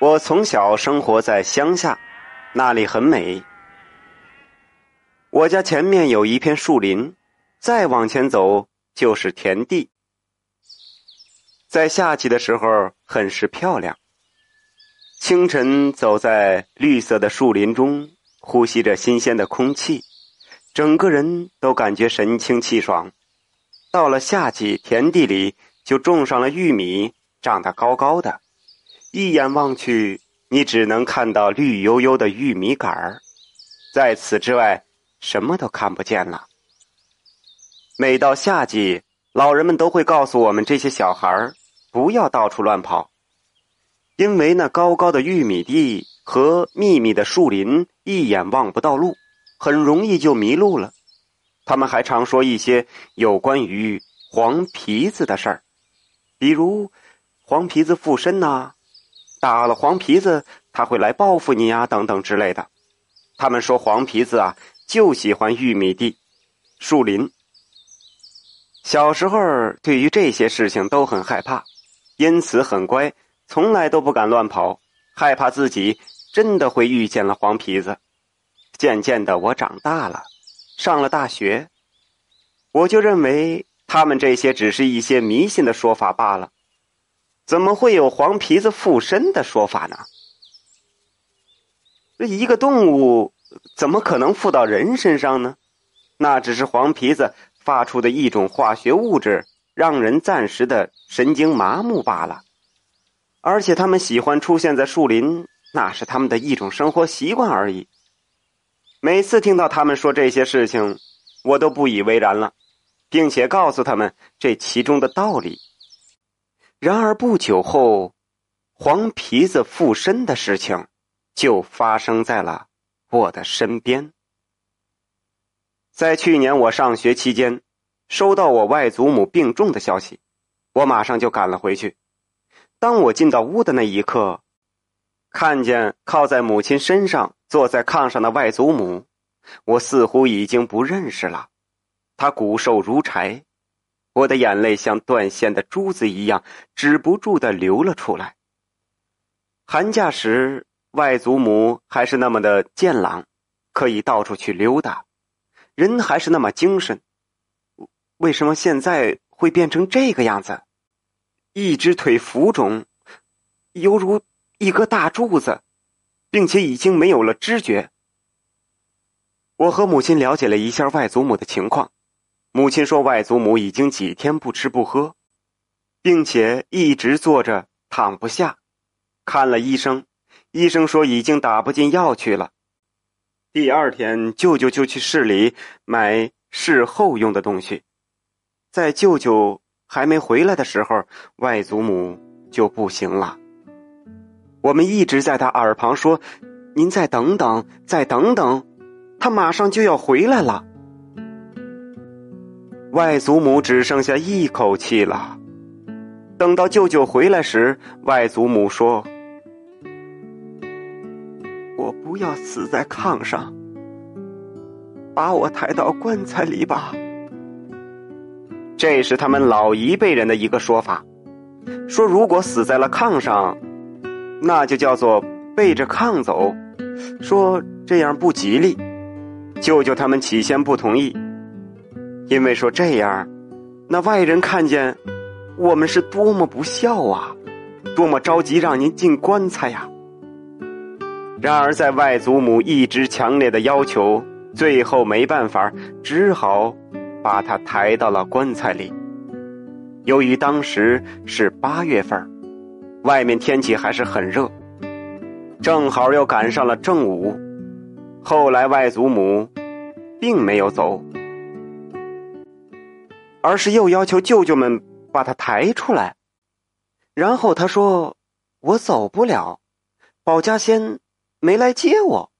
我从小生活在乡下，那里很美。我家前面有一片树林，再往前走就是田地。在夏季的时候，很是漂亮。清晨走在绿色的树林中，呼吸着新鲜的空气，整个人都感觉神清气爽。到了夏季，田地里就种上了玉米，长得高高的，一眼望去，你只能看到绿油油的玉米杆儿，在此之外，什么都看不见了。每到夏季，老人们都会告诉我们这些小孩儿，不要到处乱跑。因为那高高的玉米地和密密的树林，一眼望不到路，很容易就迷路了。他们还常说一些有关于黄皮子的事儿，比如黄皮子附身呐，打了黄皮子他会来报复你呀，等等之类的。他们说黄皮子啊就喜欢玉米地、树林。小时候对于这些事情都很害怕，因此很乖。从来都不敢乱跑，害怕自己真的会遇见了黄皮子。渐渐的，我长大了，上了大学，我就认为他们这些只是一些迷信的说法罢了。怎么会有黄皮子附身的说法呢？这一个动物怎么可能附到人身上呢？那只是黄皮子发出的一种化学物质，让人暂时的神经麻木罢了。而且他们喜欢出现在树林，那是他们的一种生活习惯而已。每次听到他们说这些事情，我都不以为然了，并且告诉他们这其中的道理。然而不久后，黄皮子附身的事情就发生在了我的身边。在去年我上学期间，收到我外祖母病重的消息，我马上就赶了回去。当我进到屋的那一刻，看见靠在母亲身上、坐在炕上的外祖母，我似乎已经不认识了。她骨瘦如柴，我的眼泪像断线的珠子一样止不住的流了出来。寒假时，外祖母还是那么的健朗，可以到处去溜达，人还是那么精神。为什么现在会变成这个样子？一只腿浮肿，犹如一个大柱子，并且已经没有了知觉。我和母亲了解了一下外祖母的情况，母亲说外祖母已经几天不吃不喝，并且一直坐着躺不下。看了医生，医生说已经打不进药去了。第二天，舅舅就去市里买事后用的东西，在舅舅。还没回来的时候，外祖母就不行了。我们一直在他耳旁说：“您再等等，再等等，他马上就要回来了。”外祖母只剩下一口气了。等到舅舅回来时，外祖母说：“我不要死在炕上，把我抬到棺材里吧。”这是他们老一辈人的一个说法，说如果死在了炕上，那就叫做背着炕走，说这样不吉利。舅舅他们起先不同意，因为说这样，那外人看见我们是多么不孝啊，多么着急让您进棺材呀。然而在外祖母一直强烈的要求，最后没办法，只好。把他抬到了棺材里。由于当时是八月份，外面天气还是很热，正好又赶上了正午。后来外祖母并没有走，而是又要求舅舅们把他抬出来。然后他说：“我走不了，保家仙没来接我。”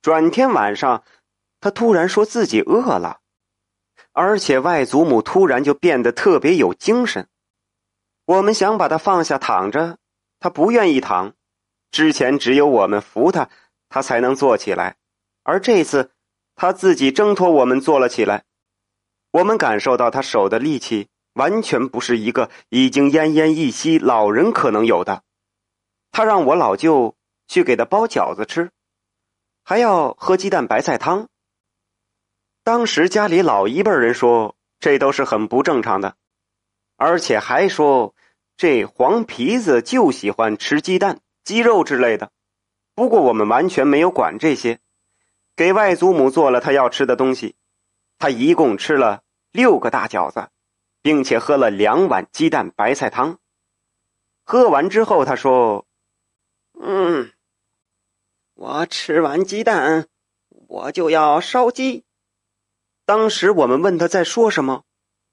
转天晚上，他突然说自己饿了。而且外祖母突然就变得特别有精神，我们想把他放下躺着，他不愿意躺。之前只有我们扶他，他才能坐起来，而这次他自己挣脱我们坐了起来。我们感受到他手的力气完全不是一个已经奄奄一息老人可能有的。他让我老舅去给他包饺子吃，还要喝鸡蛋白菜汤。当时家里老一辈人说，这都是很不正常的，而且还说这黄皮子就喜欢吃鸡蛋、鸡肉之类的。不过我们完全没有管这些，给外祖母做了他要吃的东西。他一共吃了六个大饺子，并且喝了两碗鸡蛋白菜汤。喝完之后，他说：“嗯，我吃完鸡蛋，我就要烧鸡。”当时我们问他在说什么，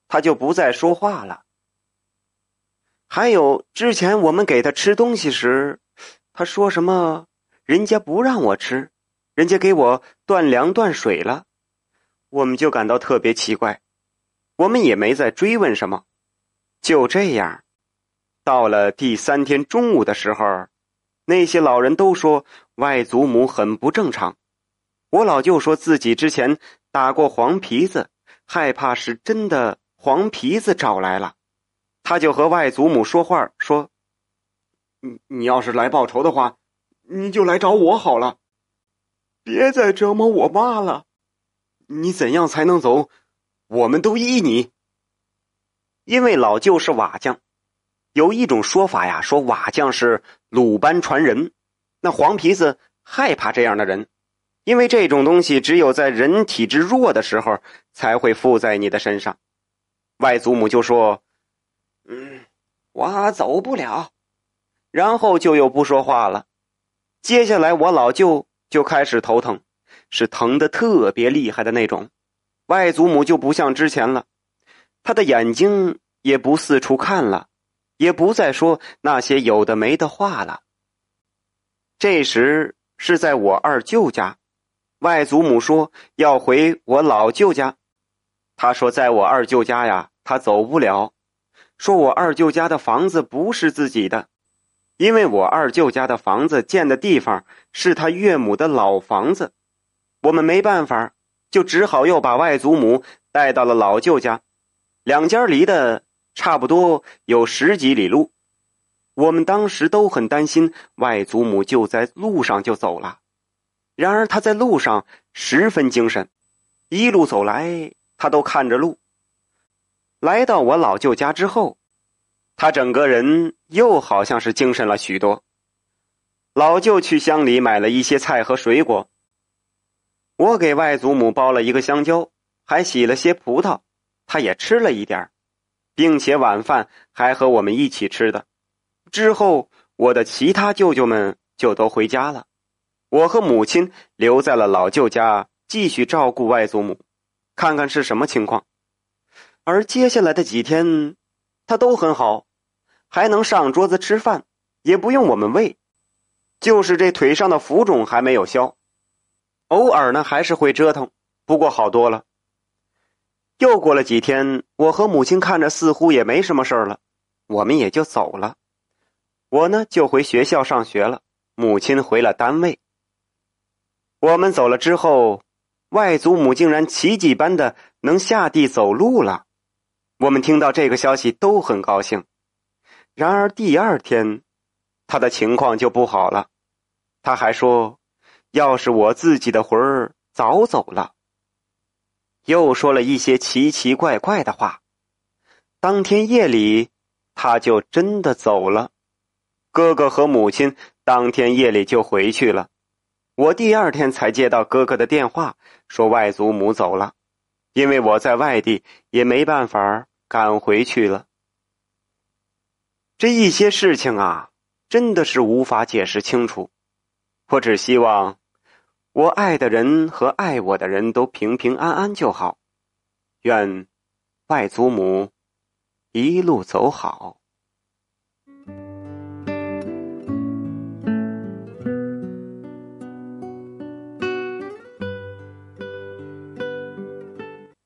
他就不再说话了。还有之前我们给他吃东西时，他说什么？人家不让我吃，人家给我断粮断水了，我们就感到特别奇怪，我们也没再追问什么。就这样，到了第三天中午的时候，那些老人都说外祖母很不正常。我老舅说自己之前打过黄皮子，害怕是真的黄皮子找来了，他就和外祖母说话说：“你你要是来报仇的话。”你就来找我好了，别再折磨我妈了。你怎样才能走？我们都依你。因为老舅是瓦匠，有一种说法呀，说瓦匠是鲁班传人。那黄皮子害怕这样的人，因为这种东西只有在人体质弱的时候才会附在你的身上。外祖母就说：“嗯，我走不了。”然后就又不说话了。接下来，我老舅就开始头疼，是疼的特别厉害的那种。外祖母就不像之前了，他的眼睛也不四处看了，也不再说那些有的没的话了。这时是在我二舅家，外祖母说要回我老舅家。他说在我二舅家呀，他走不了，说我二舅家的房子不是自己的。因为我二舅家的房子建的地方是他岳母的老房子，我们没办法，就只好又把外祖母带到了老舅家，两家离的差不多有十几里路。我们当时都很担心外祖母就在路上就走了，然而他在路上十分精神，一路走来他都看着路。来到我老舅家之后。他整个人又好像是精神了许多。老舅去乡里买了一些菜和水果，我给外祖母包了一个香蕉，还洗了些葡萄，他也吃了一点并且晚饭还和我们一起吃的。之后，我的其他舅舅们就都回家了，我和母亲留在了老舅家，继续照顾外祖母，看看是什么情况。而接下来的几天，他都很好。还能上桌子吃饭，也不用我们喂，就是这腿上的浮肿还没有消，偶尔呢还是会折腾，不过好多了。又过了几天，我和母亲看着似乎也没什么事儿了，我们也就走了。我呢就回学校上学了，母亲回了单位。我们走了之后，外祖母竟然奇迹般的能下地走路了，我们听到这个消息都很高兴。然而第二天，他的情况就不好了。他还说：“要是我自己的魂儿早走了。”又说了一些奇奇怪怪的话。当天夜里，他就真的走了。哥哥和母亲当天夜里就回去了。我第二天才接到哥哥的电话，说外祖母走了。因为我在外地，也没办法赶回去了。这一些事情啊，真的是无法解释清楚。我只希望我爱的人和爱我的人都平平安安就好。愿外祖母一路走好。